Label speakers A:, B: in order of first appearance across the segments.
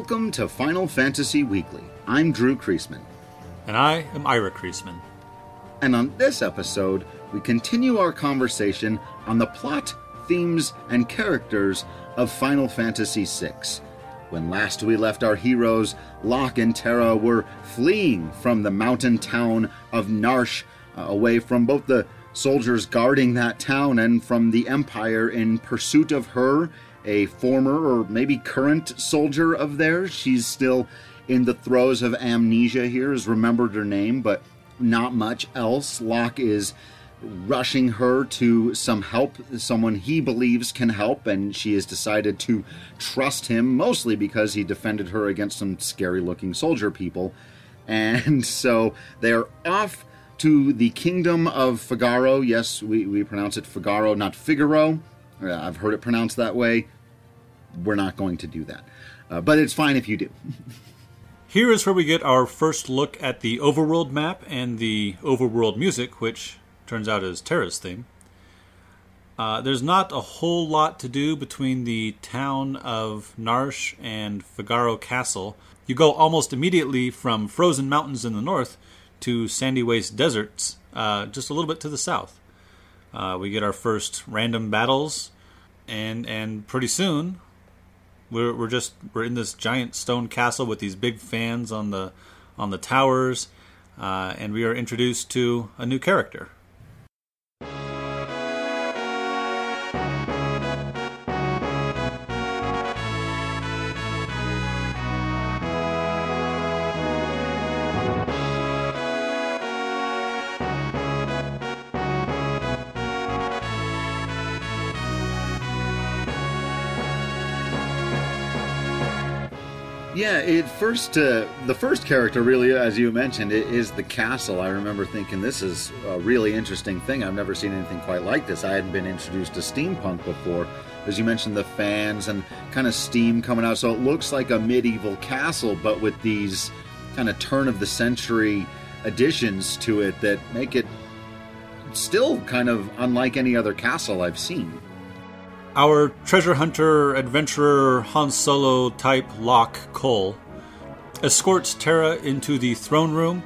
A: Welcome to Final Fantasy Weekly. I'm Drew Creasman.
B: And I am Ira Creasman.
A: And on this episode, we continue our conversation on the plot, themes, and characters of Final Fantasy VI. When last we left our heroes, Locke and Terra were fleeing from the mountain town of Narshe, uh, away from both the soldiers guarding that town and from the Empire in pursuit of her, a former or maybe current soldier of theirs. She's still in the throes of amnesia here, has remembered her name, but not much else. Locke is rushing her to some help, someone he believes can help, and she has decided to trust him, mostly because he defended her against some scary looking soldier people. And so they're off to the kingdom of Figaro. Yes, we, we pronounce it Figaro, not Figaro. I've heard it pronounced that way. We're not going to do that. Uh, but it's fine if you do.
B: Here is where we get our first look at the overworld map and the overworld music, which turns out is Terra's theme. Uh, there's not a whole lot to do between the town of Narshe and Figaro Castle. You go almost immediately from frozen mountains in the north to sandy waste deserts uh, just a little bit to the south. Uh, we get our first random battles, and and pretty soon we're we're just we're in this giant stone castle with these big fans on the on the towers, uh, and we are introduced to a new character.
A: Yeah, it first uh, the first character really, as you mentioned, is the castle. I remember thinking this is a really interesting thing. I've never seen anything quite like this. I hadn't been introduced to steampunk before, as you mentioned, the fans and kind of steam coming out. So it looks like a medieval castle, but with these kind of turn of the century additions to it that make it still kind of unlike any other castle I've seen.
B: Our treasure hunter, adventurer, Han Solo type Locke Cole escorts Terra into the throne room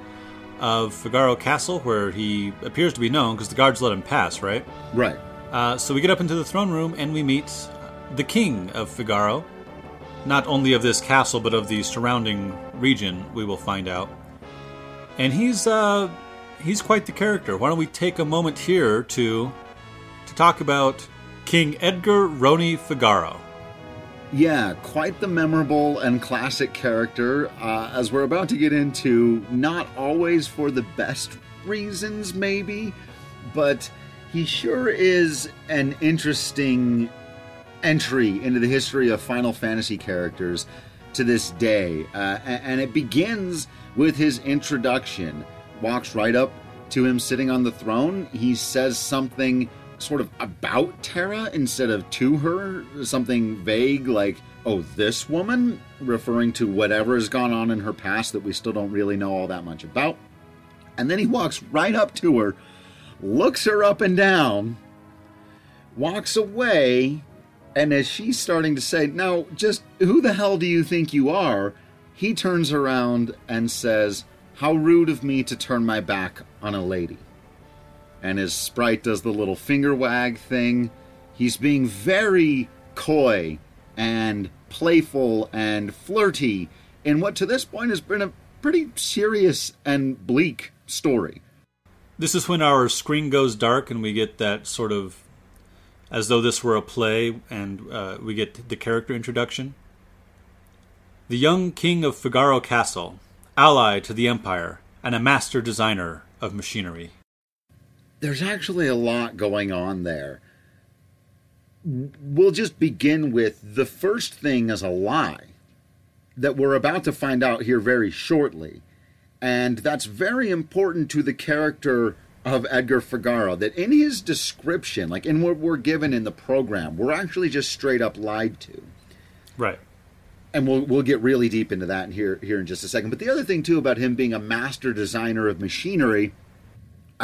B: of Figaro Castle, where he appears to be known because the guards let him pass, right?
A: Right.
B: Uh, so we get up into the throne room and we meet the king of Figaro. Not only of this castle, but of the surrounding region, we will find out. And he's uh, he's quite the character. Why don't we take a moment here to to talk about King Edgar Roni Figaro.
A: Yeah, quite the memorable and classic character, uh, as we're about to get into, not always for the best reasons, maybe, but he sure is an interesting entry into the history of Final Fantasy characters to this day. Uh, and it begins with his introduction. Walks right up to him sitting on the throne. He says something sort of about Terra instead of to her, something vague like, oh, this woman, referring to whatever has gone on in her past that we still don't really know all that much about. And then he walks right up to her, looks her up and down, walks away, and as she's starting to say, Now, just who the hell do you think you are? He turns around and says, How rude of me to turn my back on a lady and his sprite does the little finger wag thing. He's being very coy and playful and flirty in what to this point has been a pretty serious and bleak story.
B: This is when our screen goes dark and we get that sort of as though this were a play and uh, we get the character introduction. The young king of Figaro Castle, ally to the Empire, and a master designer of machinery
A: there's actually a lot going on there. We'll just begin with the first thing as a lie that we're about to find out here very shortly. And that's very important to the character of Edgar Figaro. That in his description, like in what we're given in the program, we're actually just straight up lied to.
B: Right.
A: And we'll we'll get really deep into that here here in just a second. But the other thing too about him being a master designer of machinery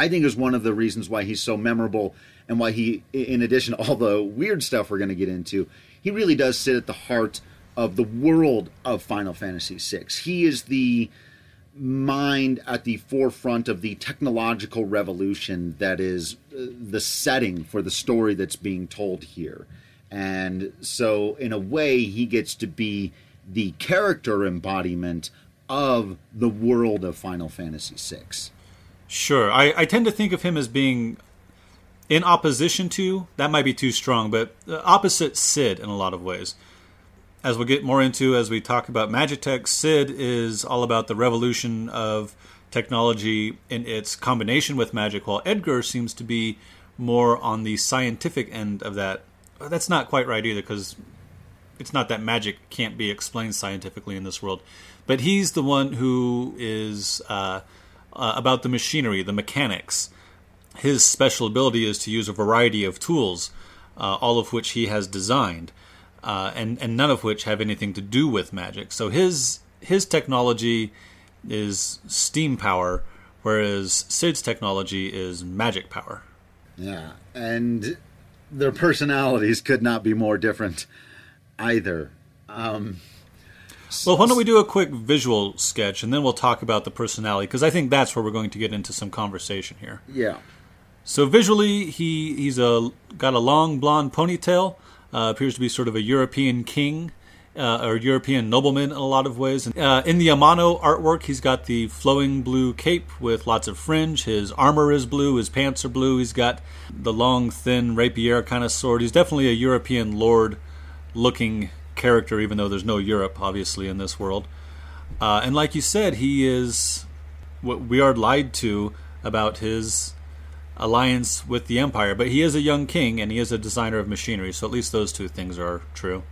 A: I think is one of the reasons why he's so memorable and why he, in addition to all the weird stuff we're going to get into, he really does sit at the heart of the world of Final Fantasy VI. He is the mind at the forefront of the technological revolution that is uh, the setting for the story that's being told here. And so, in a way, he gets to be the character embodiment of the world of Final Fantasy VI.
B: Sure. I, I tend to think of him as being in opposition to, that might be too strong, but opposite Cid in a lot of ways as we'll get more into as we talk about Magitek, Cid is all about the revolution of technology in its combination with magic, while Edgar seems to be more on the scientific end of that. That's not quite right either, because it's not that magic can't be explained scientifically in this world. But he's the one who is uh, uh, about the machinery, the mechanics. His special ability is to use a variety of tools, uh, all of which he has designed uh, and and none of which have anything to do with magic. So his his technology is steam power, whereas Cid's technology is magic power.
A: Yeah, and their personalities could not be more different either. Um,
B: well, why don't we do a quick visual sketch and then we'll talk about the personality because I think that's where we're going to get into some conversation here.
A: Yeah.
B: So visually, he he's a got a long blonde ponytail uh, appears to be sort of a European king. Uh, or European nobleman in a lot of ways. Uh, in the Amano artwork, he's got the flowing blue cape with lots of fringe. His armor is blue, his pants are blue. He's got the long, thin rapier kind of sword. He's definitely a European lord looking character, even though there's no Europe, obviously, in this world. Uh, and like you said, he is what we are lied to about his alliance with the Empire, but he is a young king and he is a designer of machinery, so at least those two things are true.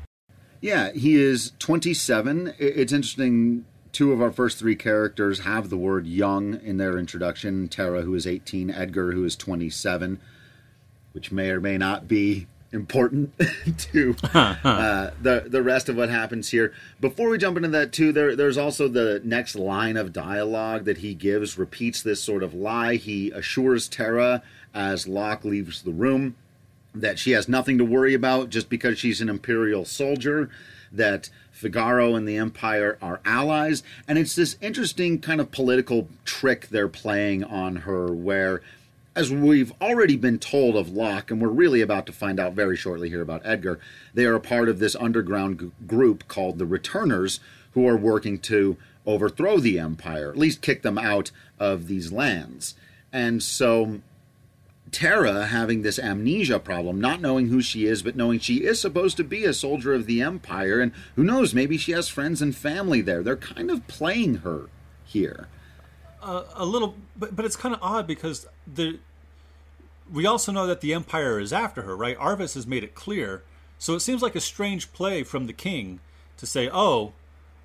A: Yeah, he is 27. It's interesting. Two of our first three characters have the word young in their introduction Terra, who is 18, Edgar, who is 27, which may or may not be important to uh, the the rest of what happens here. Before we jump into that too, there there's also the next line of dialogue that he gives repeats this sort of lie. He assures Terra as Locke leaves the room that she has nothing to worry about just because she's an imperial soldier. That Figaro and the Empire are allies, and it's this interesting kind of political trick they're playing on her, where as we've already been told of Locke, and we're really about to find out very shortly here about Edgar, they are a part of this underground g- group called the Returners, who are working to overthrow the Empire, at least kick them out of these lands. And so Terra having this amnesia problem, not knowing who she is, but knowing she is supposed to be a soldier of the Empire, and who knows, maybe she has friends and family there. They're kind of playing her here.
B: Uh, a little, but but it's kind of odd because the we also know that the Empire is after her, right? Arvis has made it clear. So it seems like a strange play from the king to say, "Oh,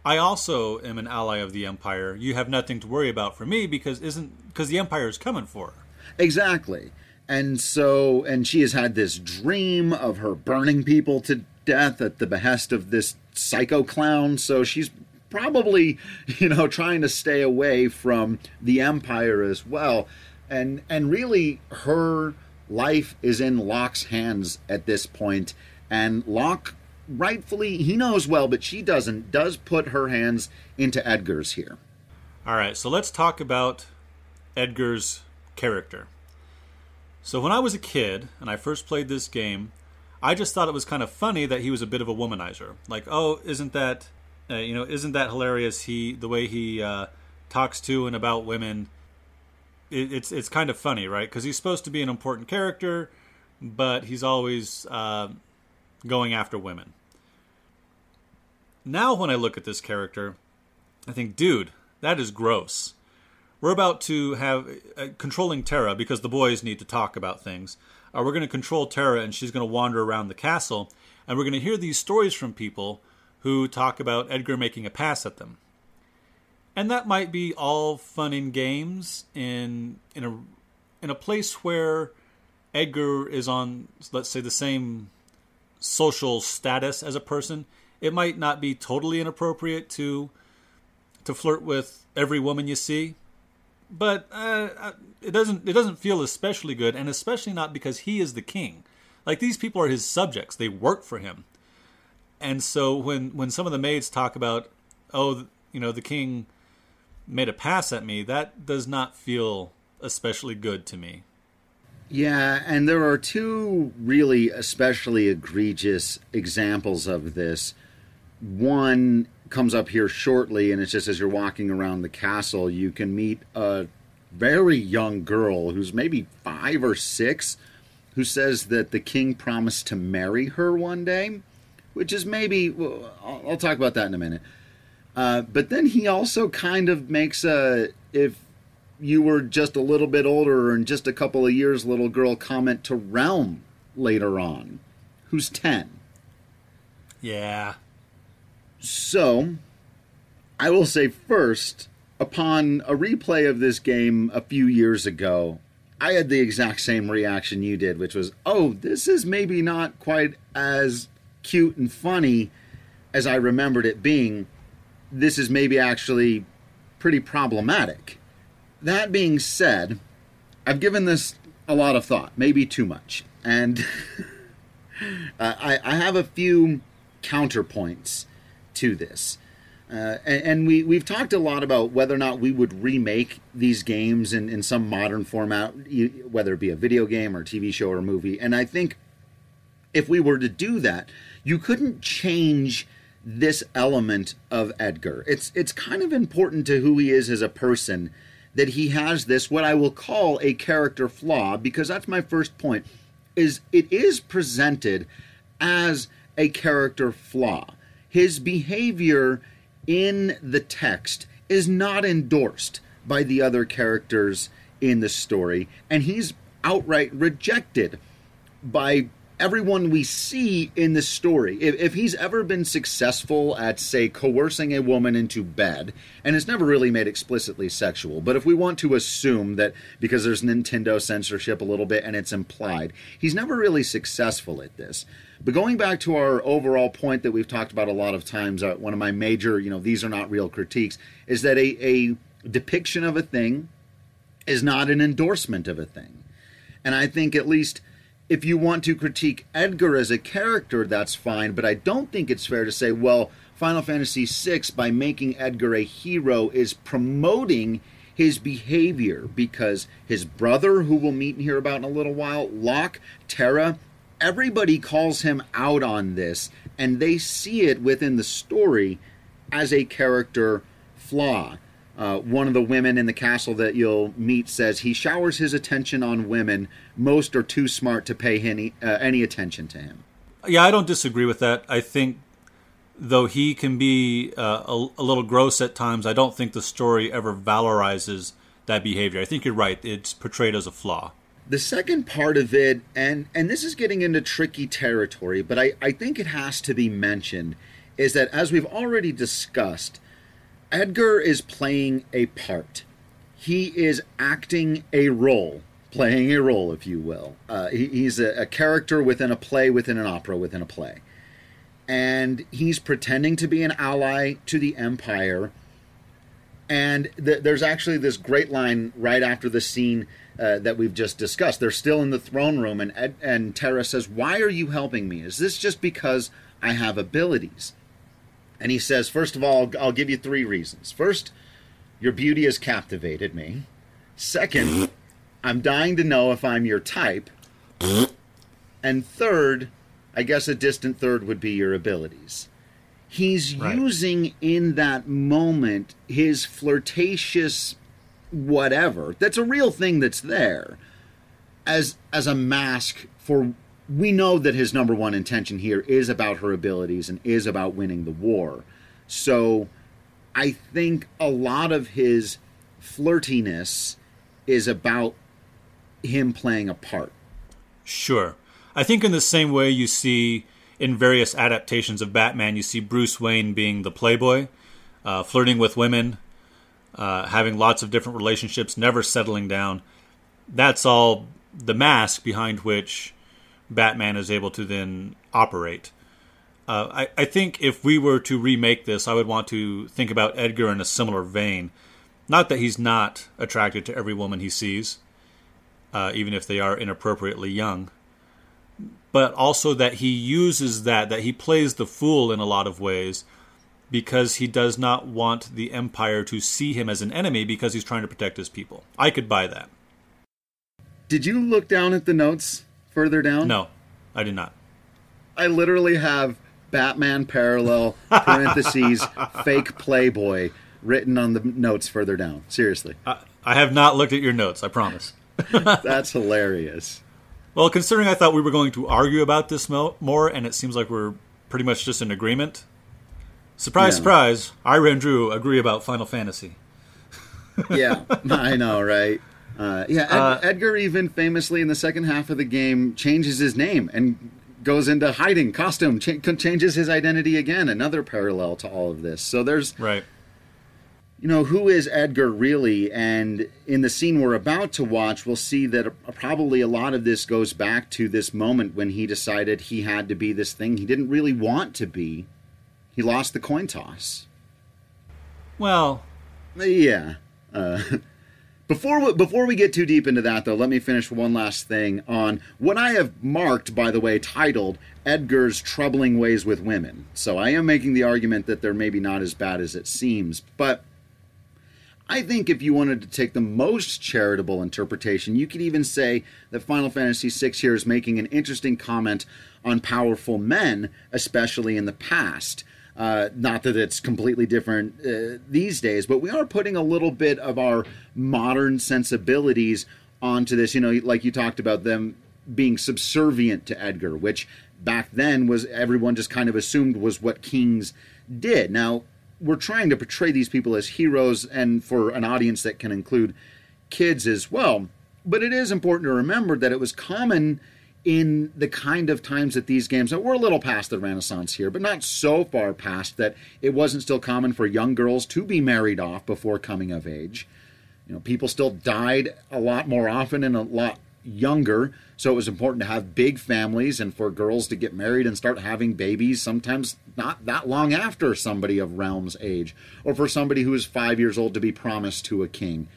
B: I also am an ally of the Empire. You have nothing to worry about for me because isn't because the Empire is coming for her."
A: Exactly. And so and she has had this dream of her burning people to death at the behest of this psycho clown, so she's probably, you know, trying to stay away from the Empire as well and and really her life is in Locke's hands at this point, and Locke rightfully he knows well, but she doesn't. Does put her hands into Edgar's here.
B: All right, so let's talk about Edgar's character. So when I was a kid and I first played this game, I just thought it was kind of funny that he was a bit of a womanizer. Like, oh, isn't that, uh, you know, isn't that hilarious? He the way he uh, talks to and about women it, it's it's kind of funny, right? Because he's supposed to be an important character, but he's always uh, going after women. Now, when I look at this character, I think, dude, that is gross. We're about to have uh, controlling Terra because the boys need to talk about things. Uh, we're going to control Terra, and she's going to wander around the castle, and we're going to hear these stories from people who talk about Edgar making a pass at them and that might be all fun and games in in a in a place where Edgar is on let's say the same social status as a person it might not be totally inappropriate to to flirt with every woman you see. But uh, it doesn't it doesn't feel especially good and especially not because he is the king. Like these people are his subjects. They work for him. And so when when some of the maids talk about, oh, you know, the king made a pass at me, that does not feel especially good to me.
A: Yeah, and there are two really especially egregious examples of this. One comes up here shortly, and it's just as you're walking around the castle, you can meet a very young girl who's maybe five or six who says that the king promised to marry her one day, which is maybe, well, I'll, I'll, talk about that in a minute. Uh, but then he also kind of makes a, if you were just a little bit older and just a couple of years little girl comment to Relm later on, who's 10.
B: Yeah.
A: So, I will say first, upon a replay of this game a few years ago, I had the exact same reaction you did, which was, oh, this is maybe not quite as cute and funny as I remembered it being. This is maybe actually pretty problematic. That being said, I've given this a lot of thought, maybe too much. And I, I have a few counterpoints to this. Uh, and, and, we, we've talked a lot about whether or not we would remake these games in, in some modern format, whether it be a video game or TV show or movie. And I think if we were to do that, you couldn't change this element of Edgar. It's it's kind of important to who he is as a person that he has this what I will call a character flaw because that's my first point is it is presented as a character flaw. His behavior in the text is not endorsed by the other characters in the story, and he's outright rejected by everyone we see in the story. If, if, he's ever been successful at, say, coercing a woman into bed, and it's never really made explicitly sexual, but if we want to assume that because there's Nintendo censorship a little bit and it's implied, he's never really successful at this. But going back to our overall point that we've talked about a lot of times, uh, one of my major, you know, these are not real critiques, is that a, a depiction of a thing is not an endorsement of a thing. And I think at least if you want to critique Edgar as a character, that's fine, but I don't think it's fair to say, well, Final Fantasy VI, by making Edgar a hero, is promoting his behavior because his brother, who we'll meet and hear about in a little while, Locke, Terra, everybody calls him out on this, and they see it within the story as a character flaw. Uh, one of the women in the castle that you'll meet says he showers his attention on women. Most are too smart to pay any, uh, any attention to him.
B: Yeah, I don't disagree with that. I think, though he can be uh, a, a, little gross at times, I don't think the story ever valorizes that behavior. I think you're right. It's portrayed as a flaw
A: the second part of it and and this is getting into tricky territory but i i think it has to be mentioned is that as we've already discussed edgar is playing a part he is acting a role playing a role if you will uh, he, he's a, a character within a play within an opera within a play and he's pretending to be an ally to the empire and th- there's actually this great line right after the scene uh, that we've just discussed. They're still in the throne room, and Ed, and Terra says, "Why are you helping me? Is this just because I have abilities?" And he says, first of all, I'll give you three reasons. First, your beauty has captivated me. Second, I'm dying to know if I'm your type. And third, I guess a distant third would be your abilities. He's right. using in that moment his flirtatious whatever that's a real thing that's there as as a mask for we know that his number one intention here is about her abilities and is about winning the war. So i think a lot of his flirtiness is about him playing a part.
B: Sure. I think in the same way you see in various adaptations of batman you see bruce wayne being the playboy uh, flirting with women uh, having lots of different relationships, never settling down. That's all the mask behind which Batman is able to then operate. Uh, I, I think if we were to remake this, I would want to think about Edgar in a similar vein. Not that he's not attracted to every woman he sees, uh, even if they are inappropriately young, but also that he uses that, that he plays the fool in a lot of ways because he does not want the Empire to see him as an enemy because he's trying to protect his people. I could buy that.
A: Did you look down at the notes further down?
B: No, I did not.
A: I literally have Batman parallel parentheses fake Playboy written on the notes further down. Seriously.
B: I, I have not looked at your notes, I promise.
A: That's hilarious.
B: Well, considering I thought we were going to argue about this more, and it seems like we're pretty much just in agreement. Surprise, yeah. surprise! Ira and Drew agree about Final Fantasy.
A: yeah, I know, right? Uh, yeah, Ed- uh, Edgar even famously in the second half of the game changes his name and goes into hiding, costume, ch- changes his identity again. Another parallel to all of this. So there's
B: right
A: you know, who is Edgar really? And in the scene we're about to watch, we'll see that probably a lot of this goes back to this moment when he decided he had to be this thing he didn't really want to be. He lost the coin toss.
B: Well,
A: yeah. Uh, before we, before we get too deep into that, though, let me finish one last thing on what I have marked, by the way, titled Edgar's troubling ways with women. So I am making the argument that they're maybe not as bad as it seems, but I think if you wanted to take the most charitable interpretation, you could even say that Final Fantasy VI here is making an interesting comment on powerful men, especially in the past. Uh, not that it's completely different uh, these days, but we are putting a little bit of our modern sensibilities onto this. You know, like you talked about them being subservient to Edgar, which back then was everyone just kind of assumed was what kings did. Now, we're trying to portray these people as heroes and for an audience that can include kids as well. But it is important to remember that it was common in the kind of times that these games, we're a little past the Renaissance here, but not so far past that it wasn't still common for young girls to be married off before coming of age. You know, people still died a lot more often and a lot younger. So it was important to have big families and for girls to get married and start having babies, sometimes not that long after somebody of relm's age, or for somebody who is five years old to be promised to a king.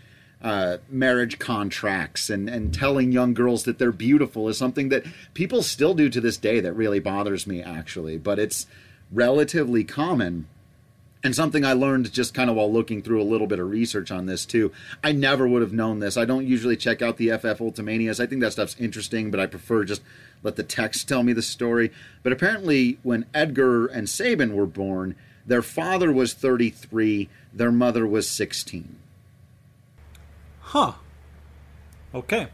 A: Uh, marriage contracts and, and telling young girls that they're beautiful is something that people still do to this day that really bothers me, actually. But it's relatively common and something I learned just kind of while looking through a little bit of research on this too. I never would have known this. I don't usually check out the FF Ultimanias. I think that stuff's interesting, but I prefer just let the text tell me the story. But apparently, when Edgar and Sabin were born, their father was 33, their mother was 16.
B: Huh. Okay.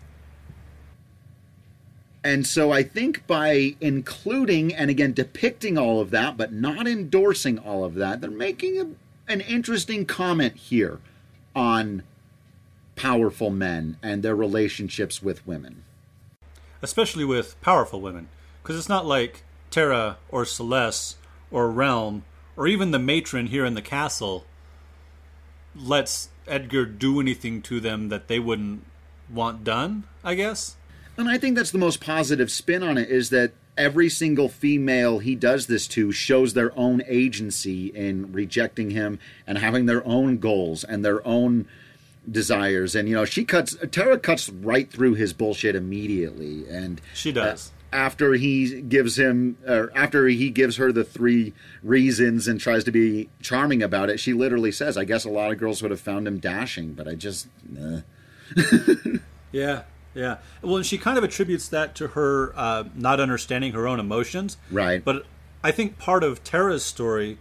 A: And so I think by including and again depicting all of that, but not endorsing all of that, they're making a, an interesting comment here on powerful men and their relationships with women.
B: Especially with powerful women. Because it's not like Terra or Celes or Relm or even the matron here in the castle lets Edgar do anything to them that they wouldn't want done, I guess.
A: And I think that's the most positive spin on it is that every single female he does this to shows their own agency in rejecting him and having their own goals and their own desires. And you know she cuts Terra cuts right through his bullshit immediately. And
B: she does
A: after he gives him or after he gives her the three reasons and tries to be charming about it she literally says i guess a lot of girls would have found him dashing but i just
B: yeah yeah. Well, and she kind of attributes that to her uh, not understanding her own emotions.
A: Right.
B: But I think part of terra's story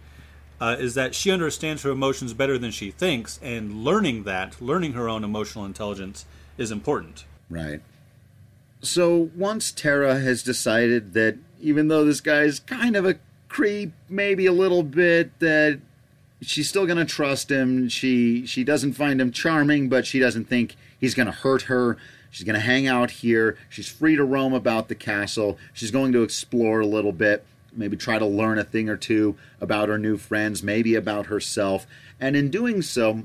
B: uh, is that she understands her emotions better than she thinks, and learning that, learning her own emotional intelligence, is important.
A: Right. So once Terra has decided that even though this guy's kind of a creep, maybe a little bit, that she's still going to trust him. She she doesn't find him charming, but she doesn't think he's going to hurt her. She's going to hang out here. She's free to roam about the castle. She's going to explore a little bit, maybe try to learn a thing or two about her new friends, maybe about herself. And in doing so,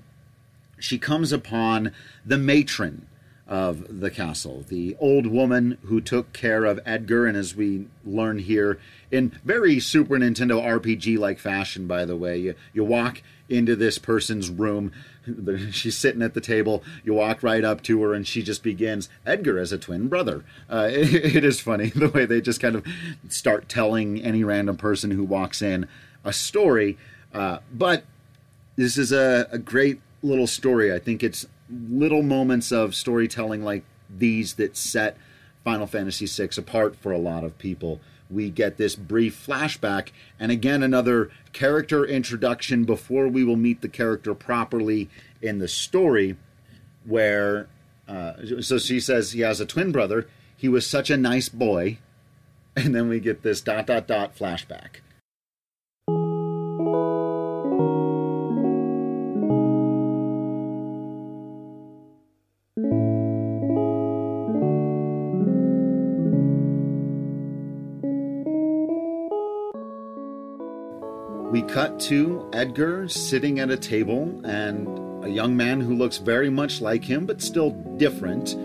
A: she comes upon the matron. Of the castle. The old woman who took care of Edgar, and as we learn here, in very Super Nintendo RPG like fashion, by the way, you, you walk into this person's room. She's sitting at the table. You walk right up to her, and she just begins. Edgar as a twin brother. Uh, it, it is funny the way they just kind of start telling any random person who walks in a story. Uh, but this is a, a great little story. I think it's little moments of storytelling like these that set Final Fantasy VI apart for a lot of people. We get this brief flashback, and again, another character introduction before we will meet the character properly in the story. Where, uh, so she says he has a twin brother. He was such a nice boy. And then we get this dot dot dot flashback. Cut to Edgar sitting at a table, and a young man who looks very much like him but still different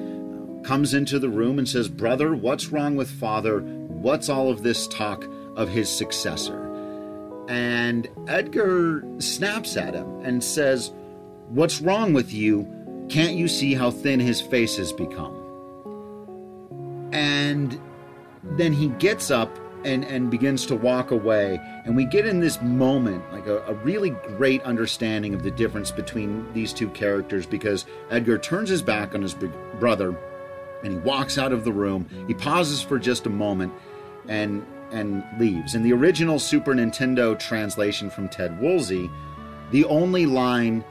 A: comes into the room and says, Brother, what's wrong with father? What's all of this talk of his successor? And Edgar snaps at him and says, What's wrong with you? Can't you see how thin his face has become? And then he gets up and, and begins to walk away. And we get in this moment, like a, a, really great understanding of the difference between these two characters because Edgar turns his back on his brother and he walks out of the room. He pauses for just a moment and and leaves. In the original Super Nintendo translation from Ted Woolsey, the only line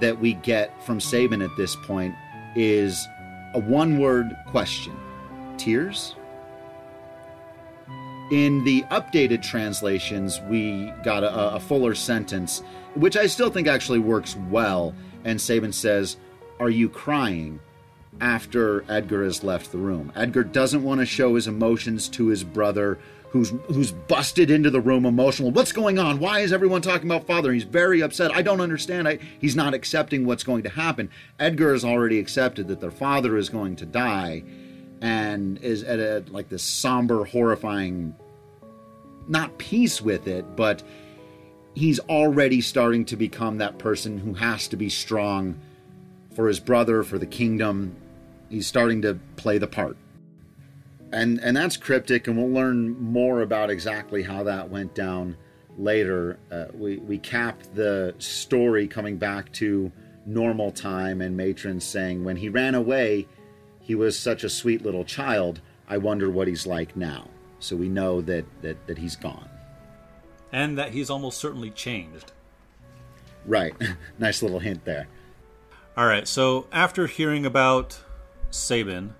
A: that we get from Sabin at this point is a one word question Tears? In the updated translations, we got a, a, fuller sentence, which I still think actually works well. And Sabin says, Are you crying? after Edgar has left the room. Edgar doesn't want to show his emotions to his brother, who's who's busted into the room emotional. What's going on? Why is everyone talking about father? He's very upset. I don't understand. I, he's not accepting what's going to happen. Edgar has already accepted that their father is going to die and is at a like this somber, horrifying, not peace with it, but he's already starting to become that person who has to be strong for his brother, for the kingdom. He's starting to play the part. And and that's cryptic, and we'll learn more about exactly how that went down later. Uh, we we cap the story coming back to normal time, and Matron saying when he ran away, he was such a sweet little child. I wonder what he's like now. So we know that, that, that he's gone.
B: And that he's almost certainly changed.
A: Right. nice little hint there.
B: All right, so after hearing about Sabin,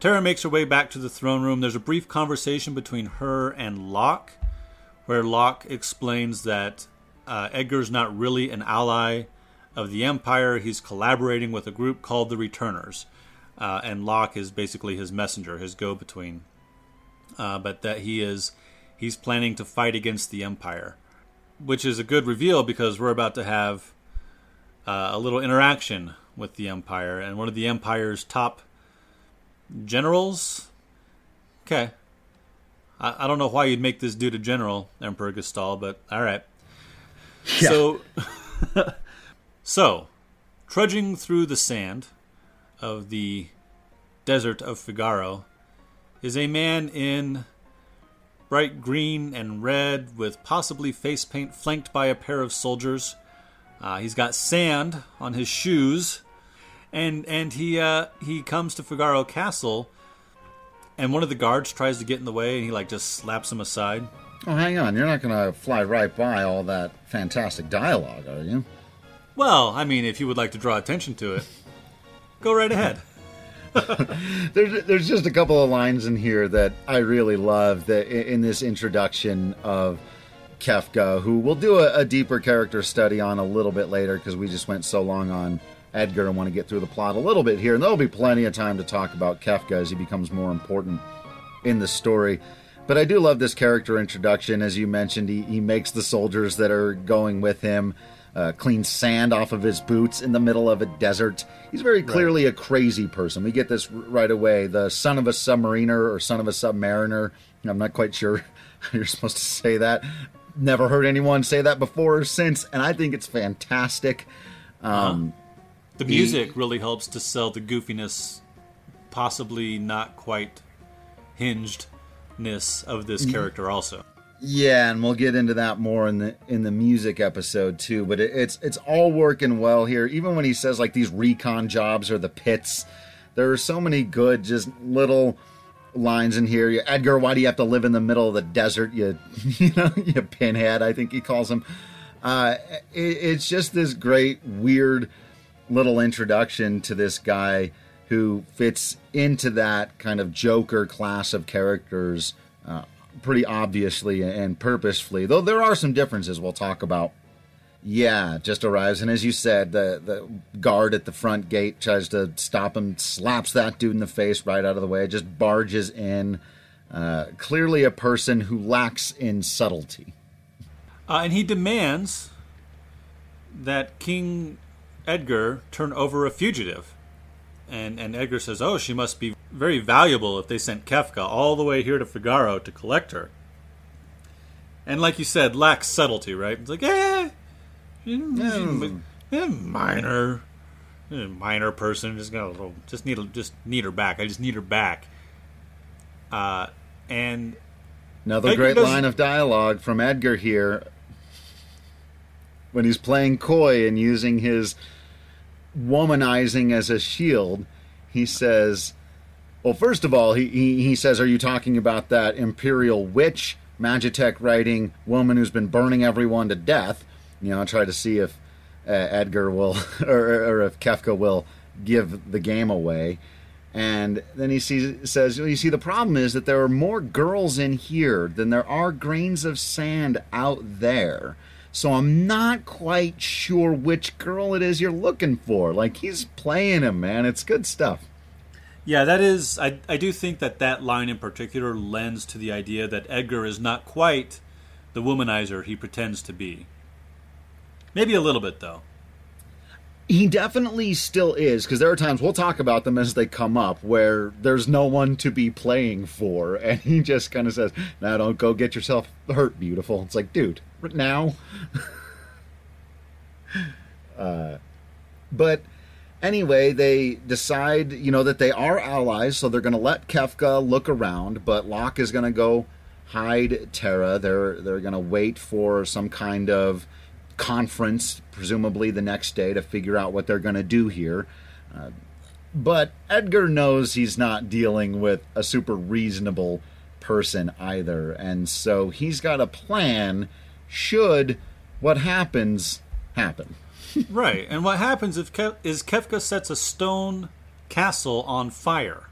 B: Terra makes her way back to the throne room. There's a brief conversation between her and Locke, where Locke explains that uh, Edgar's not really an ally of the Empire. He's collaborating with a group called the Returners uh, and Locke is basically his messenger, his go-between. Uh, but that he is he's planning to fight against the Empire, which is a good reveal because we're about to have uh, a little interaction with the Empire and one of the Empire's top generals. Okay. I, I don't know why you'd make this dude a general, Emperor Gestahl, but all right. Yeah. So, so, trudging through the sand of the desert of Figaro is a man in bright green and red with possibly face paint flanked by a pair of soldiers. Uh, he's got sand on his shoes, and and he uh, he comes to Figaro Castle, and one of the guards tries to get in the way, and he like just slaps him aside.
A: Oh, hang on! You're not going to fly right by all that fantastic dialogue, are you?
B: Well, I mean, if you would like to draw attention to it. Go right ahead.
A: there's there's just a couple of lines in here that I really love that in this introduction of Kefka, who we'll do a, a deeper character study on a little bit later because we just went so long on Edgar and want to get through the plot a little bit here, and there'll be plenty of time to talk about Kefka as he becomes more important in the story. But I do love this character introduction. As you mentioned, he, he makes the soldiers that are going with him uh, clean sand off of his boots in the middle of a desert. He's very clearly a crazy person. We get this r- right away. The son of a submariner or son of a submariner. I'm not quite sure how you're supposed to say that. Never heard anyone say that before or since, and I think it's fantastic. Um,
B: The music really helps to sell the goofiness, possibly not quite hingedness of this character. Also,
A: Yeah, and we'll get into that more in the in the music episode too. But it, it's it's all working well here. Even when he says like these recon jobs or the pits, there are so many good just little lines in here. Edgar, why do you have to live in the middle of the desert? You you know you pinhead. I think he calls him. Uh, it, it's just this great weird little introduction to this guy who fits into that kind of Joker class of characters uh, pretty obviously and purposefully. Though there are some differences we'll talk about. Yeah, just arrives, and as you said, the the guard at the front gate tries to stop him, slaps that dude in the face right out of the way, just barges in. Uh, clearly, a person who lacks in subtlety.
B: uh, and he demands that King Edgar turn over a fugitive, and and Edgar says, "Oh, she must be very valuable if they sent Kefka all the way here to Figaro to collect her." And like you said, lacks subtlety, right? It's like, eh,
A: Hmm.
B: eh, minor, eh, minor person. Just got a little, just need, a- just need her back. I just need her back. Uh, and
A: Another
B: Edgar
A: great line of dialogue from Edgar here when he's playing coy and using his womanizing as a shield. He says, Well, first of all, he, he, he says, Are you talking about that Imperial witch, Magitek writing woman who's been burning everyone to death? You know, I try to see if uh, Edgar will, or, or if Kefka will give the game away. And then he sees, says, well, You see, the problem is that there are more girls in here than there are grains of sand out there. So I'm not quite sure which girl it is you're looking for. Like, he's playing him, man. It's good stuff.
B: Yeah, that is. I, I do think that that line in particular lends to the idea that Edgar is not quite the womanizer he pretends to be. Maybe a little bit, though.
A: He definitely still is, because there are times we'll talk about them as they come up where there's no one to be playing for, and he just kind of says, "Now don't go get yourself hurt, beautiful." It's like, dude, now. uh, but anyway, they decide, you know, that they are allies, so they're going to let Kefka look around, but Locke is going to go hide Terra. They're they're going to wait for some kind of conference, presumably the next day, to figure out what they're going to do here. Uh, but Edgar knows he's not dealing with a super reasonable person either, and so he's got a plan. Should what happens happen?
B: right. And what happens if Ke- is Kefka sets a stone castle on fire?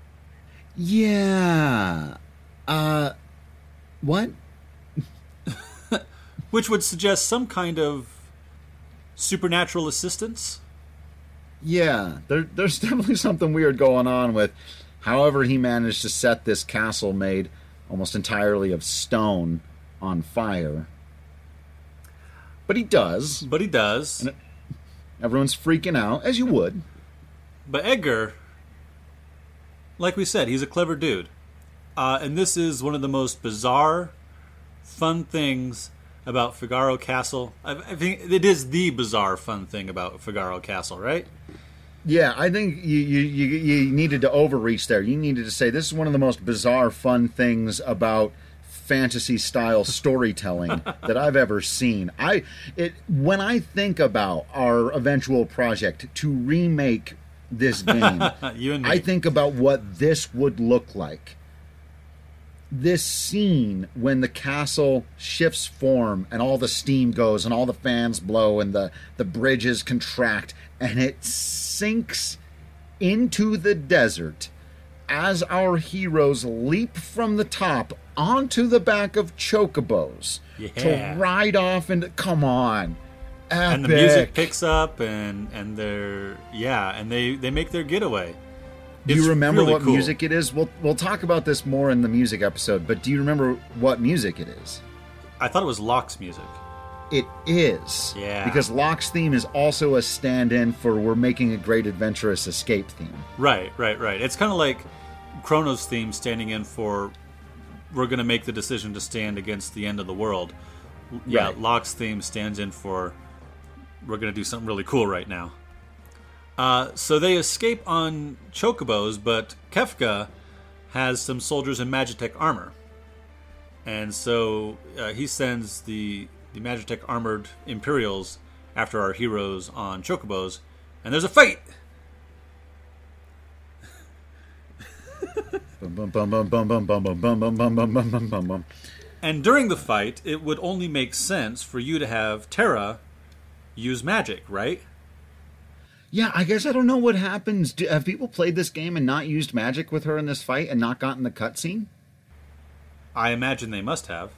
A: Yeah. Uh, what?
B: Which would suggest some kind of supernatural assistance.
A: Yeah, there, there's definitely something weird going on with however he managed to set this castle made almost entirely of stone on fire. But he does.
B: But he does.
A: Everyone's freaking out, as you would.
B: But Edgar, like we said, he's a clever dude. Uh, and this is one of the most bizarre, fun things about Figaro Castle. I, I think it is the bizarre, fun thing about Figaro Castle, right?
A: Yeah, I think you, you, you, you needed to overreach there. You needed to say this is one of the most bizarre, fun things about fantasy style storytelling that I've ever seen. I it when I think about our eventual project to remake this game,
B: You and me.
A: I think about what this would look like. This scene when the castle shifts form and all the steam goes and all the fans blow and the, the bridges contract and it sinks into the desert as our heroes leap from the top onto the back of chocobos
B: Yeah.
A: to ride off and come on. Epic.
B: and the music picks up, and and they're yeah, and they they make their getaway.
A: Do you remember
B: really
A: what
B: cool.
A: music it is? We'll we'll talk about this more in the music episode, but do you remember what music it is?
B: I thought it was Locke's music.
A: it is.
B: Yeah.
A: Because Locke's theme is also a stand in for We're Making a Great Adventurous Escape theme.
B: Right, right, right. It's kind of like Chrono's theme standing in for we're going to make the decision to stand against the end of the world. Yeah,
A: Right.
B: Locke's theme stands in for we're going to do something really cool right now. Uh, so they escape on chocobos, but Kefka has some soldiers in Magitek armor. And so uh, he sends the, the Magitek armored Imperials after our heroes on chocobos, and there's a fight! And during the fight, it would only make sense for you to have Terra use magic, right?
A: Yeah, I guess I don't know what happens. Do, have people played this game and not used magic with her in this fight and not gotten the cutscene?
B: I imagine they must have.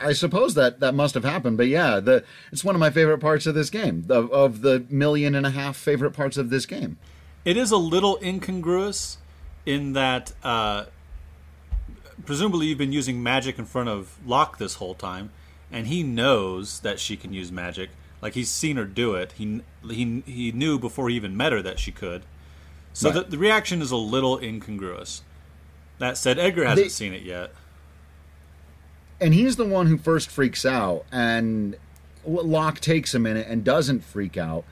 A: I suppose that that must have happened, but yeah, the it's one of my favorite parts of this game. Of, of the million and a half favorite parts of this game.
B: It is a little incongruous in that uh, presumably you've been using magic in front of Locke this whole time, and he knows that she can use magic. Like he's seen her do it. He he he knew before he even met her that she could. So
A: Right.
B: the, the reaction is a little incongruous. That said, Edgar hasn't
A: They-
B: seen it yet.
A: and he's the one who first freaks out and locke takes a minute and doesn't freak out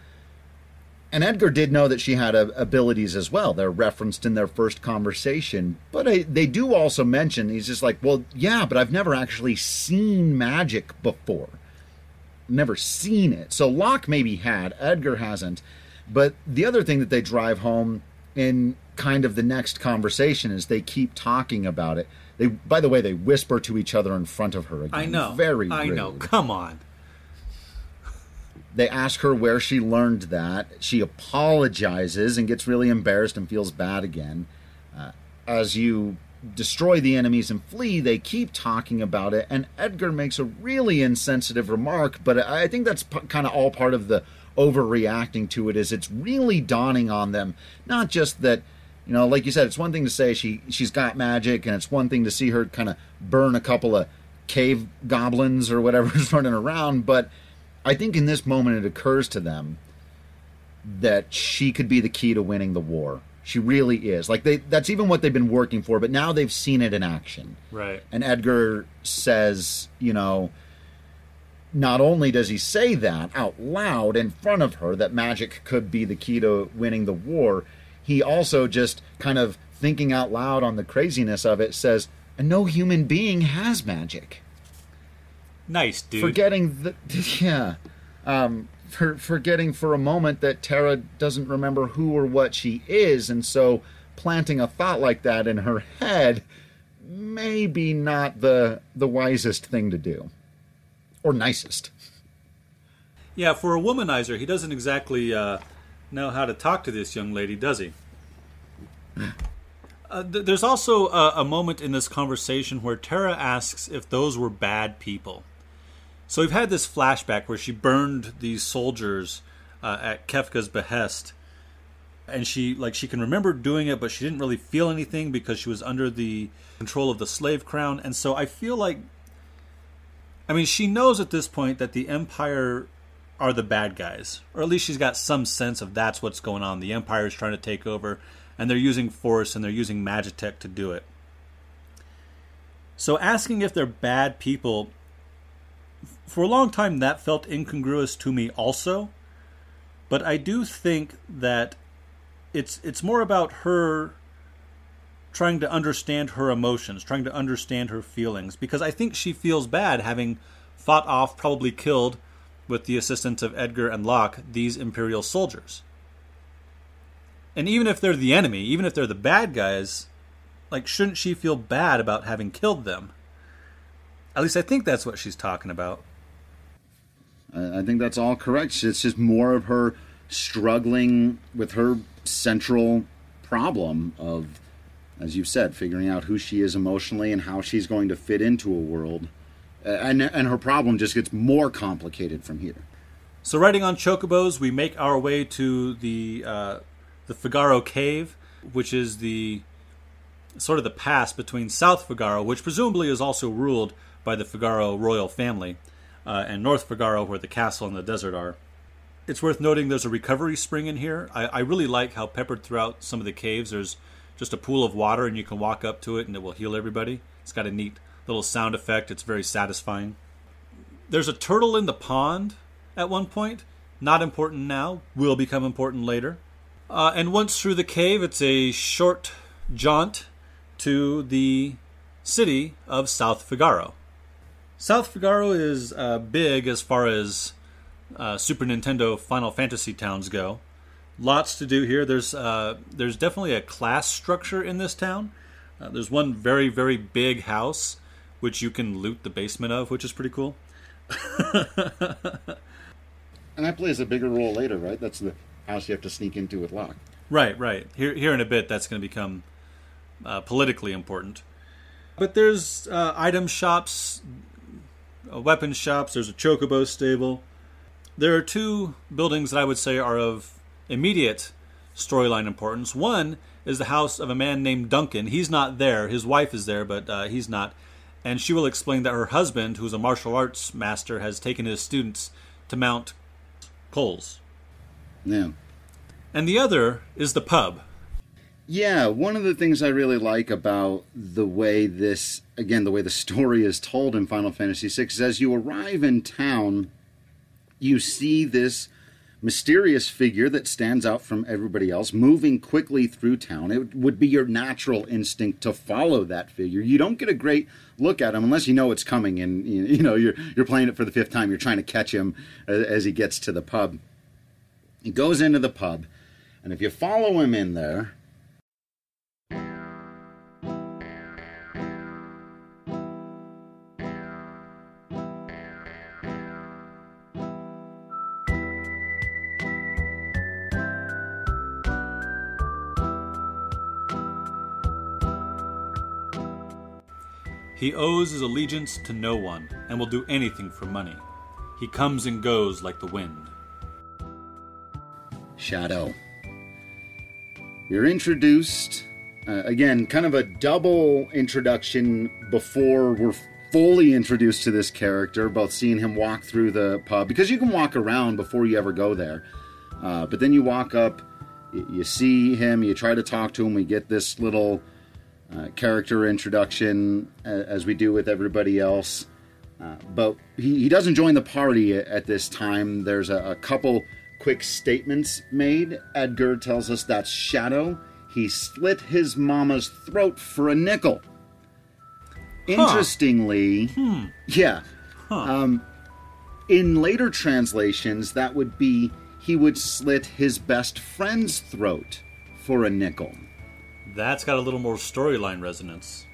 A: and edgar did know that she had uh, abilities as well they're referenced in their first conversation but I, they do also mention he's just like well yeah but i've never actually seen magic before never seen it. So locke maybe had edgar hasn't. But the other thing that they drive home in kind of the next conversation is they keep talking about it. They by the way they whisper to each other in front of her again.
B: I know.
A: very
B: I know. Come on.
A: they ask her where she learned that. She apologizes and gets really embarrassed and feels bad again. Uh, as you destroy the enemies and flee they keep talking about it and edgar makes a really insensitive remark but i think that's p- kind of all part of the overreacting to it is it's really dawning on them not just that you know like you said it's one thing to say she she's got magic and it's one thing to see her kind of burn a couple of cave goblins or whatever's running around but I think in this moment it occurs to them that she could be the key to winning the war. She really is. Like they that's even what they've been working for, but now they've seen it in action.
B: Right.
A: And Edgar says, you know, not only does he say that out loud in front of her that magic could be the key to winning the war, he also just kind of thinking out loud on the craziness of it says, and no human being has magic
B: Nice, dude.
A: forgetting that yeah um for forgetting for a moment that Terra doesn't remember who or what she is and so planting a thought like that in her head may be not the the wisest thing to do or nicest
B: Yeah, for a womanizer, he doesn't exactly uh, know how to talk to this young lady, does he? Uh, th- there's also a, a moment in this conversation where Terra asks if those were bad people. So we've had this flashback where she burned these soldiers uh, at Kefka's behest, and she like she can remember doing it, but she didn't really feel anything because she was under the control of the slave crown. And so I feel like I mean, she knows at this point that the Empire are the bad guys, or at least she's got some sense of that's what's going on. The Empire is trying to take over, and they're using force and they're using Magitek to do it. So asking if they're bad people, for a long time that felt incongruous to me also. But I do think that it's it's more about her trying to understand her emotions, trying to understand her feelings, because I think she feels bad having fought off, probably killed, with the assistance of Edgar and Locke, these Imperial soldiers. And even if they're the enemy, even if they're the bad guys, like, shouldn't she feel bad about having killed them? At least I think that's what she's talking about.
A: I I think that's all correct. It's just more of her struggling with her central problem of, as you've said, figuring out who she is emotionally and how she's going to fit into a world. Uh, And, and her problem just gets more complicated from here.
B: So, riding on chocobos, we make our way to the uh, the Figaro Cave, which is the sort of the pass between South Figaro, which presumably is also ruled by the Figaro royal family, uh, and North Figaro, where the castle and the desert are. It's worth noting there's a recovery spring in here. I, I really like how peppered throughout some of the caves there's just a pool of water and you can walk up to it and it will heal everybody. It's got a neat little sound effect. It's very satisfying. There's a turtle in the pond at one point. Not important now, will become important later. Uh, and once through the cave, it's a short jaunt to the city of South Figaro. South Figaro is uh, big as far as uh, Super Nintendo Final Fantasy towns go. Lots to do here. There's uh, there's definitely a class structure in this town. Uh, there's one very very big house which you can loot the basement of, which is pretty cool.
A: and that plays a bigger role later, right? That's the house you have to sneak into with Locke.
B: Right, right. Here, here in a bit, that's going to become uh, politically important. But there's uh, item shops, weapon shops. There's a chocobo stable. There are two buildings that I would say are of immediate storyline importance. One is the house of a man named Duncan. He's not there. His wife is there, but uh, he's not. And she will explain that her husband, who's a martial arts master, has taken his students to Mount Kolts.
A: Yeah.
B: And the other is the pub.
A: Yeah, one of the things I really like about the way this, again, the way the story is told in Final Fantasy VI is as you arrive in town, you see this mysterious figure that stands out from everybody else moving quickly through town. It would be your natural instinct to follow that figure. You don't get a great look at him unless you know it's coming and you know you're you're playing it for the fifth time. You're trying to catch him as he gets to the pub. He goes into the pub, and if you follow him in there,
B: He owes his allegiance to no one and will do anything for money. He comes and goes like the wind.
A: Shadow. You're introduced, uh, again, kind of a double introduction before we're fully introduced to this character, both seeing him walk through the pub, because you can walk around before you ever go there. Uh, but then you walk up, you see him, you try to talk to him, we get this little uh, character introduction as we do with everybody else. Uh, but he, he doesn't join the party at, this time. There's a, a, couple quick statements made. Edgar tells us that's Shadow. He slit his mama's throat for a nickel. Interestingly,
B: hmm.
A: yeah. Huh. Um, in later translations, that would be he would slit his best friend's throat for a nickel.
B: That's got a little more storyline resonance.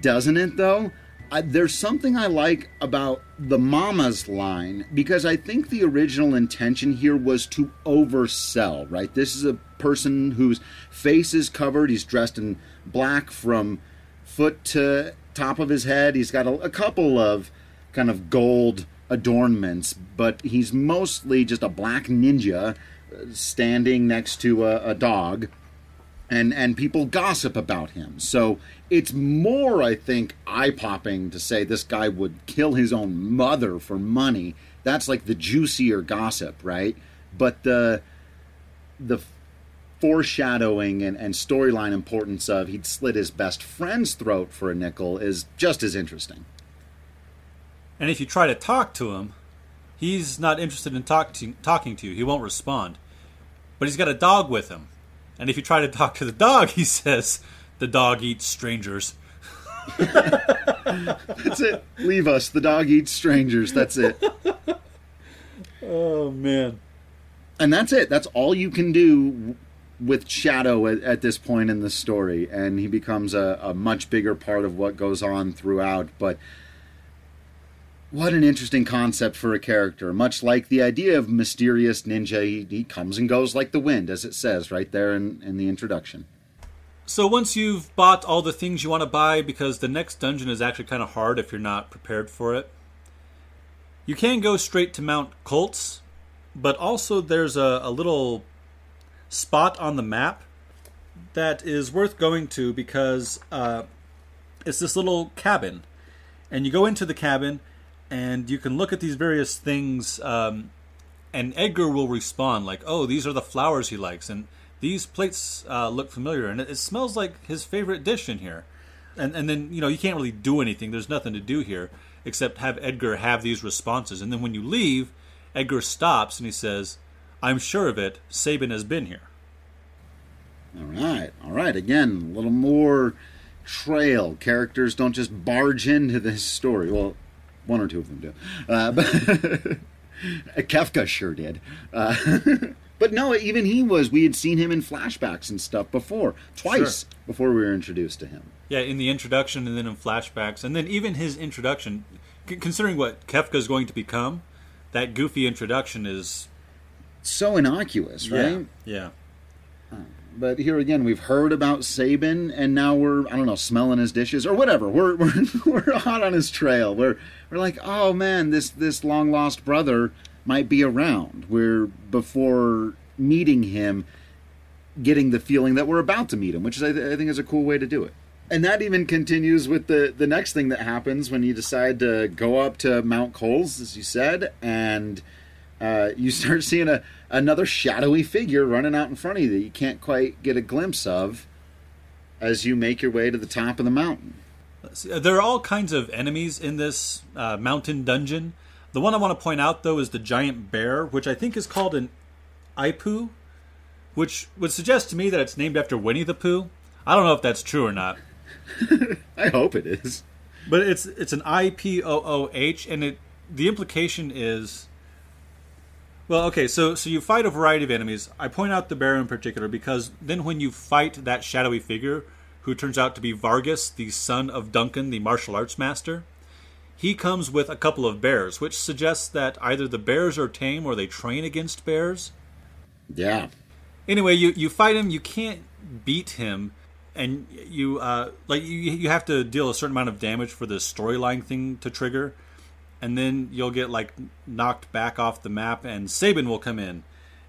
A: Doesn't it, though? I, there's something I like about the mama's line because I think the original intention here was to oversell, right? This is a person whose face is covered. He's dressed in black from foot to top of his head. He's got a, a couple of kind of gold adornments, but he's mostly just a black ninja uh, standing next to a, a dog and and people gossip about him. So it's more, I think, eye popping to say this guy would kill his own mother for money. That's like the juicier gossip, right? But the the foreshadowing and, and storyline importance of he'd slit his best friend's throat for a nickel is just as interesting.
B: And if you try to talk to him, he's not interested in talk to, talking to you. He won't respond. But he's got a dog with him and if you try to talk to the dog, he says, the dog eats strangers.
A: That's it. Leave us. The dog eats strangers. That's it.
B: Oh, man.
A: And that's it. That's all you can do with Shadow at, at this point in the story. And he becomes a, a much bigger part of what goes on throughout. But what an interesting concept for a character. Much like the idea of mysterious ninja, he, he comes and goes like the wind, as it says right there in, in the introduction.
B: So once you've bought all the things you want to buy, because the next dungeon is actually kind of hard if you're not prepared for it, you can go straight to Mount Kolts, but also there's a, a little spot on the map that is worth going to because uh, it's this little cabin. And you go into the cabin and you can look at these various things, um, and Edgar will respond like, "Oh, these are the flowers he likes," and these plates uh, look familiar, and it, it smells like his favorite dish in here. And and then you know you can't really do anything. There's nothing to do here except have Edgar have these responses. And then when you leave, Edgar stops and he says, "I'm sure of it. Sabin has been here."
A: All right, all right. Again, a little more trail. Characters don't just barge into this story. Well, one or two of them do. Uh, but Kefka sure did. Uh, but no, even he was. We had seen him in flashbacks and stuff before, twice
B: Sure.
A: before we were introduced to him.
B: Yeah, in the introduction and then in flashbacks, and then even his introduction, c- considering what Kefka is going to become, that goofy introduction is
A: So innocuous, right?
B: Yeah,
A: But here again, we've heard about Sabin, and now we're I don't know smelling his dishes or whatever. We're we're, we're hot on his trail. We're we're like, oh man, this this long lost brother might be around. We're before meeting him, getting the feeling that we're about to meet him, which is I, th- I think is a cool way to do it. And that even continues with the the next thing that happens when you decide to go up to Mount Kolts, as you said, and uh, you start seeing a another shadowy figure running out in front of you that you can't quite get a glimpse of as you make your way to the top of the mountain.
B: See, there are all kinds of enemies in this uh, mountain dungeon. The one I want to point out, though, is the giant bear, which I think is called an Ipooh, which would suggest to me that it's named after Winnie the Pooh. I don't know if that's true or not,
A: I hope it is.
B: but it's it's an I P O O H, and it the implication is. Well, okay, so so you fight a variety of enemies. I point out the bear in particular because then when you fight that shadowy figure, who turns out to be Vargas, the son of Duncan, the martial arts master, he comes with a couple of bears, which suggests that either the bears are tame or they train against bears.
A: Yeah.
B: Anyway, you you fight him. You can't beat him, and you uh, like you you have to deal a certain amount of damage for the storyline thing to trigger, and then you'll get like knocked back off the map, and Sabin will come in,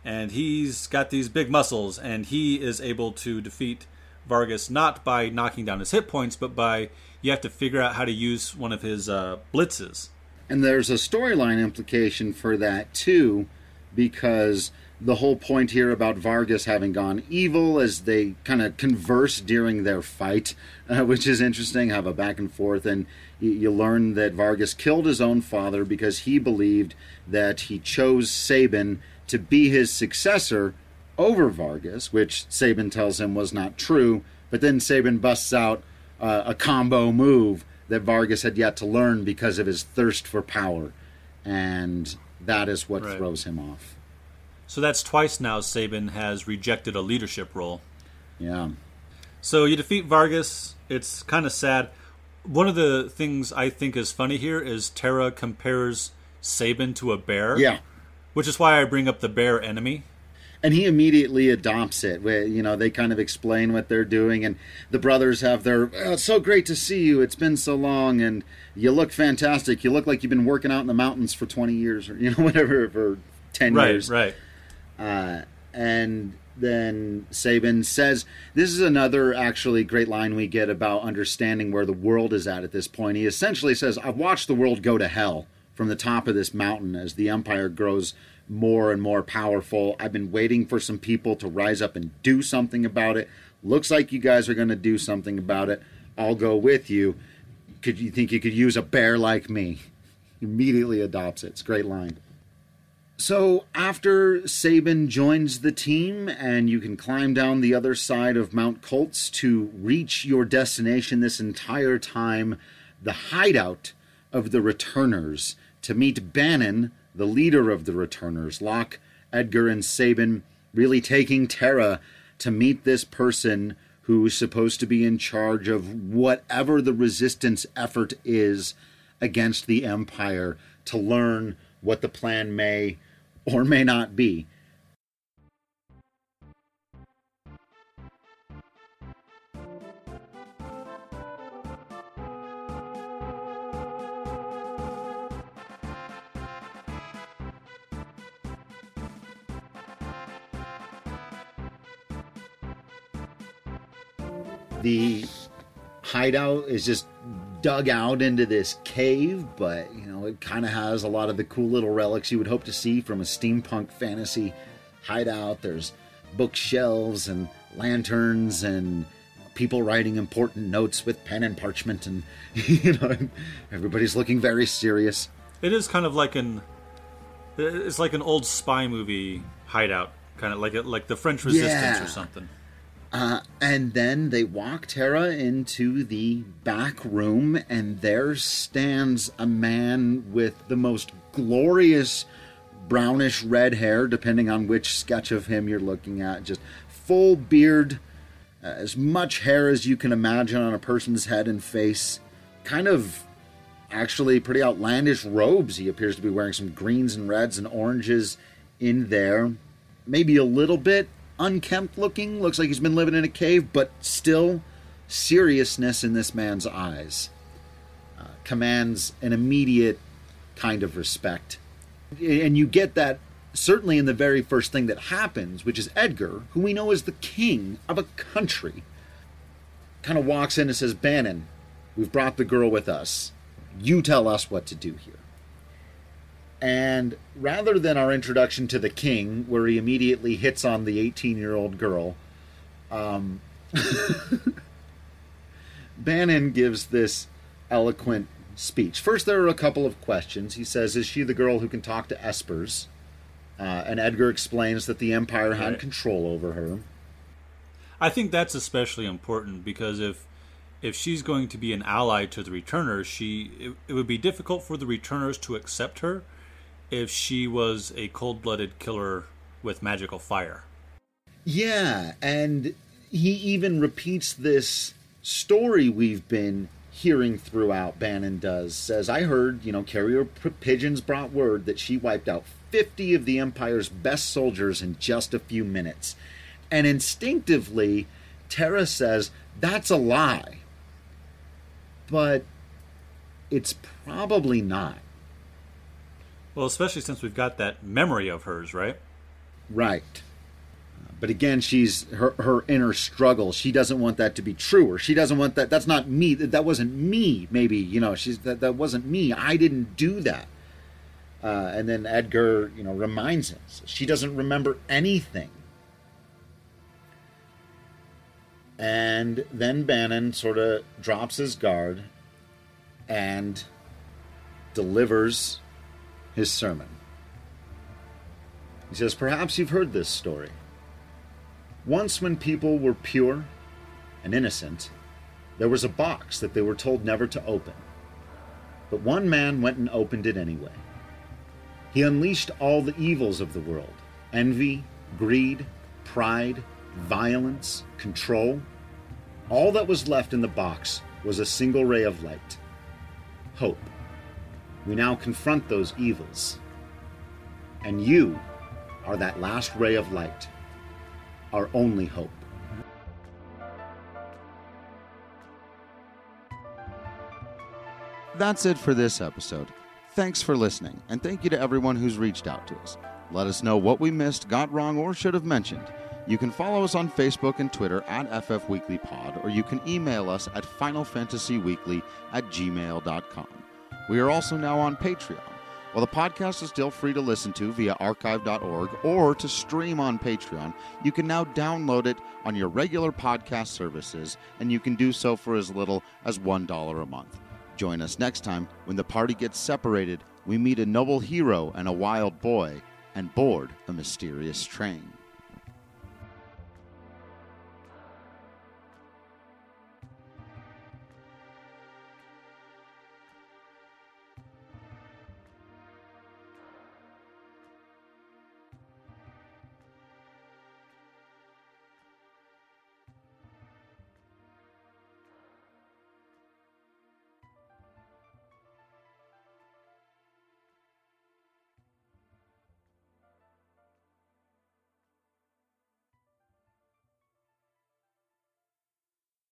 B: and he's got these big muscles, and he is able to defeat Vargas not by knocking down his hit points, but by you have to figure out how to use one of his uh, blitzes.
A: And there's a storyline implication for that too, because the whole point here about Vargas having gone evil as they kind of converse during their fight, uh, which is interesting, have a back and forth, and you, learn that Vargas killed his own father because he believed that he chose Sabin to be his successor over Vargas, which Sabin tells him was not true. But then Sabin busts out uh, a combo move that Vargas had yet to learn because of his thirst for power, and that is what
B: Right.
A: throws him off.
B: So that's twice now Sabin has rejected a leadership role.
A: Yeah,
B: So you defeat Vargas. It's kind of sad. One of the things I think is funny here is Terra compares Sabin to a bear.
A: yeah,
B: Which is why I bring up the bear enemy.
A: and he immediately adopts it. You know they kind of explain what they're doing, and the brothers have their "Oh, "It's so great to see you. It's been so long, and you look fantastic. You look like you've been working out in the mountains for twenty years, or you know whatever for ten
B: Right,
A: years."
B: right.
A: Uh, and then Sabin says, This is another actually great line we get about understanding where the world is at at this point. He essentially says, I've watched the world go to hell from the top of this mountain as the Empire grows more and more powerful. I've been waiting for some people to rise up and do something about it. Looks like you guys are going to do something about it. I'll go with you. Could you think you could use a bear like me? Immediately adopts it. It's great line. So after Sabin joins the team and you can climb down the other side of Mount Kolts to reach your destination this entire time, the hideout of the returners, to meet Bannon, the leader of the returners, Locke, Edgar, and Sabin really taking Terra to meet this person who's supposed to be in charge of whatever the resistance effort is against the Empire to learn what the plan may or may not be. The hideout is just dug out into this cave, but you know it kind of has a lot of the cool little relics you would hope to see from a steampunk fantasy hideout. There's bookshelves and lanterns and people writing important notes with pen and parchment, and you know, everybody's looking very serious.
B: It is kind of like an it's like an old spy movie hideout, kind of like a, like the French Resistance
A: Yeah.
B: or something.
A: Uh, and then they walk Terra into the back room, and there stands a man with the most glorious brownish red hair, depending on which sketch of him you're looking at. Just full beard, uh, as much hair as you can imagine on a person's head and face. Kind of actually pretty outlandish robes. He appears to be wearing some greens and reds and oranges in there. Maybe a little bit unkempt looking. Looks like he's been living in a cave, but still seriousness in this man's eyes. Uh, commands an immediate kind of respect. And you get that certainly in the very first thing that happens, which is Edgar, who we know is the king of a country, kind of walks in and says, Bannon, we've brought the girl with us. You tell us what to do here. And rather than our introduction to the king, where he immediately hits on the 18 year old girl, um, Bannon gives this eloquent speech. First, there are a couple of questions. He says, Is she the girl who can talk to espers? Uh, and Edgar explains that the Empire had
B: Right.
A: control over her.
B: I think that's especially important because if if she's going to be an ally to the returners, she it, it would be difficult for the returners to accept her if she was a cold-blooded killer with magical fire.
A: Yeah, and he even repeats this story we've been hearing throughout. Bannon does says, "I heard, you know, carrier pigeons brought word that she wiped out fifty of the Empire's best soldiers in just a few minutes." And instinctively, Terra says, "That's a lie." But it's probably not.
B: Well, especially since we've got that memory of hers, right?
A: Right. But again, she's her her inner struggle. She doesn't want that to be true, or she doesn't want that. That's not me. That that wasn't me. Maybe you know, she's that that wasn't me. I didn't do that. Uh, and then Edgar, you know, reminds him she doesn't remember anything. And then Bannon sort of drops his guard and delivers his sermon. He says, Perhaps you've heard this story. Once, when people were pure and innocent, there was a box that they were told never to open. But one man went and opened it anyway. He unleashed all the evils of the world envy, greed, pride, violence, control. All that was left in the box was a single ray of light hope. We now confront those evils. And you are that last ray of light, our only hope.
C: That's it for this episode. Thanks for listening, and thank you to everyone who's reached out to us. Let us know what we missed, got wrong, or should have mentioned. You can follow us on Facebook and Twitter at FF Weekly Pod, or you can email us at FinalFantasyWeekly at gmail.com. We are also now on Patreon. While the podcast is still free to listen to via archive.org or to stream on Patreon, you can now download it on your regular podcast services, and you can do so for as little as $1 a month. Join us next time when the party gets separated, we meet a noble hero and a wild boy, and board a mysterious train.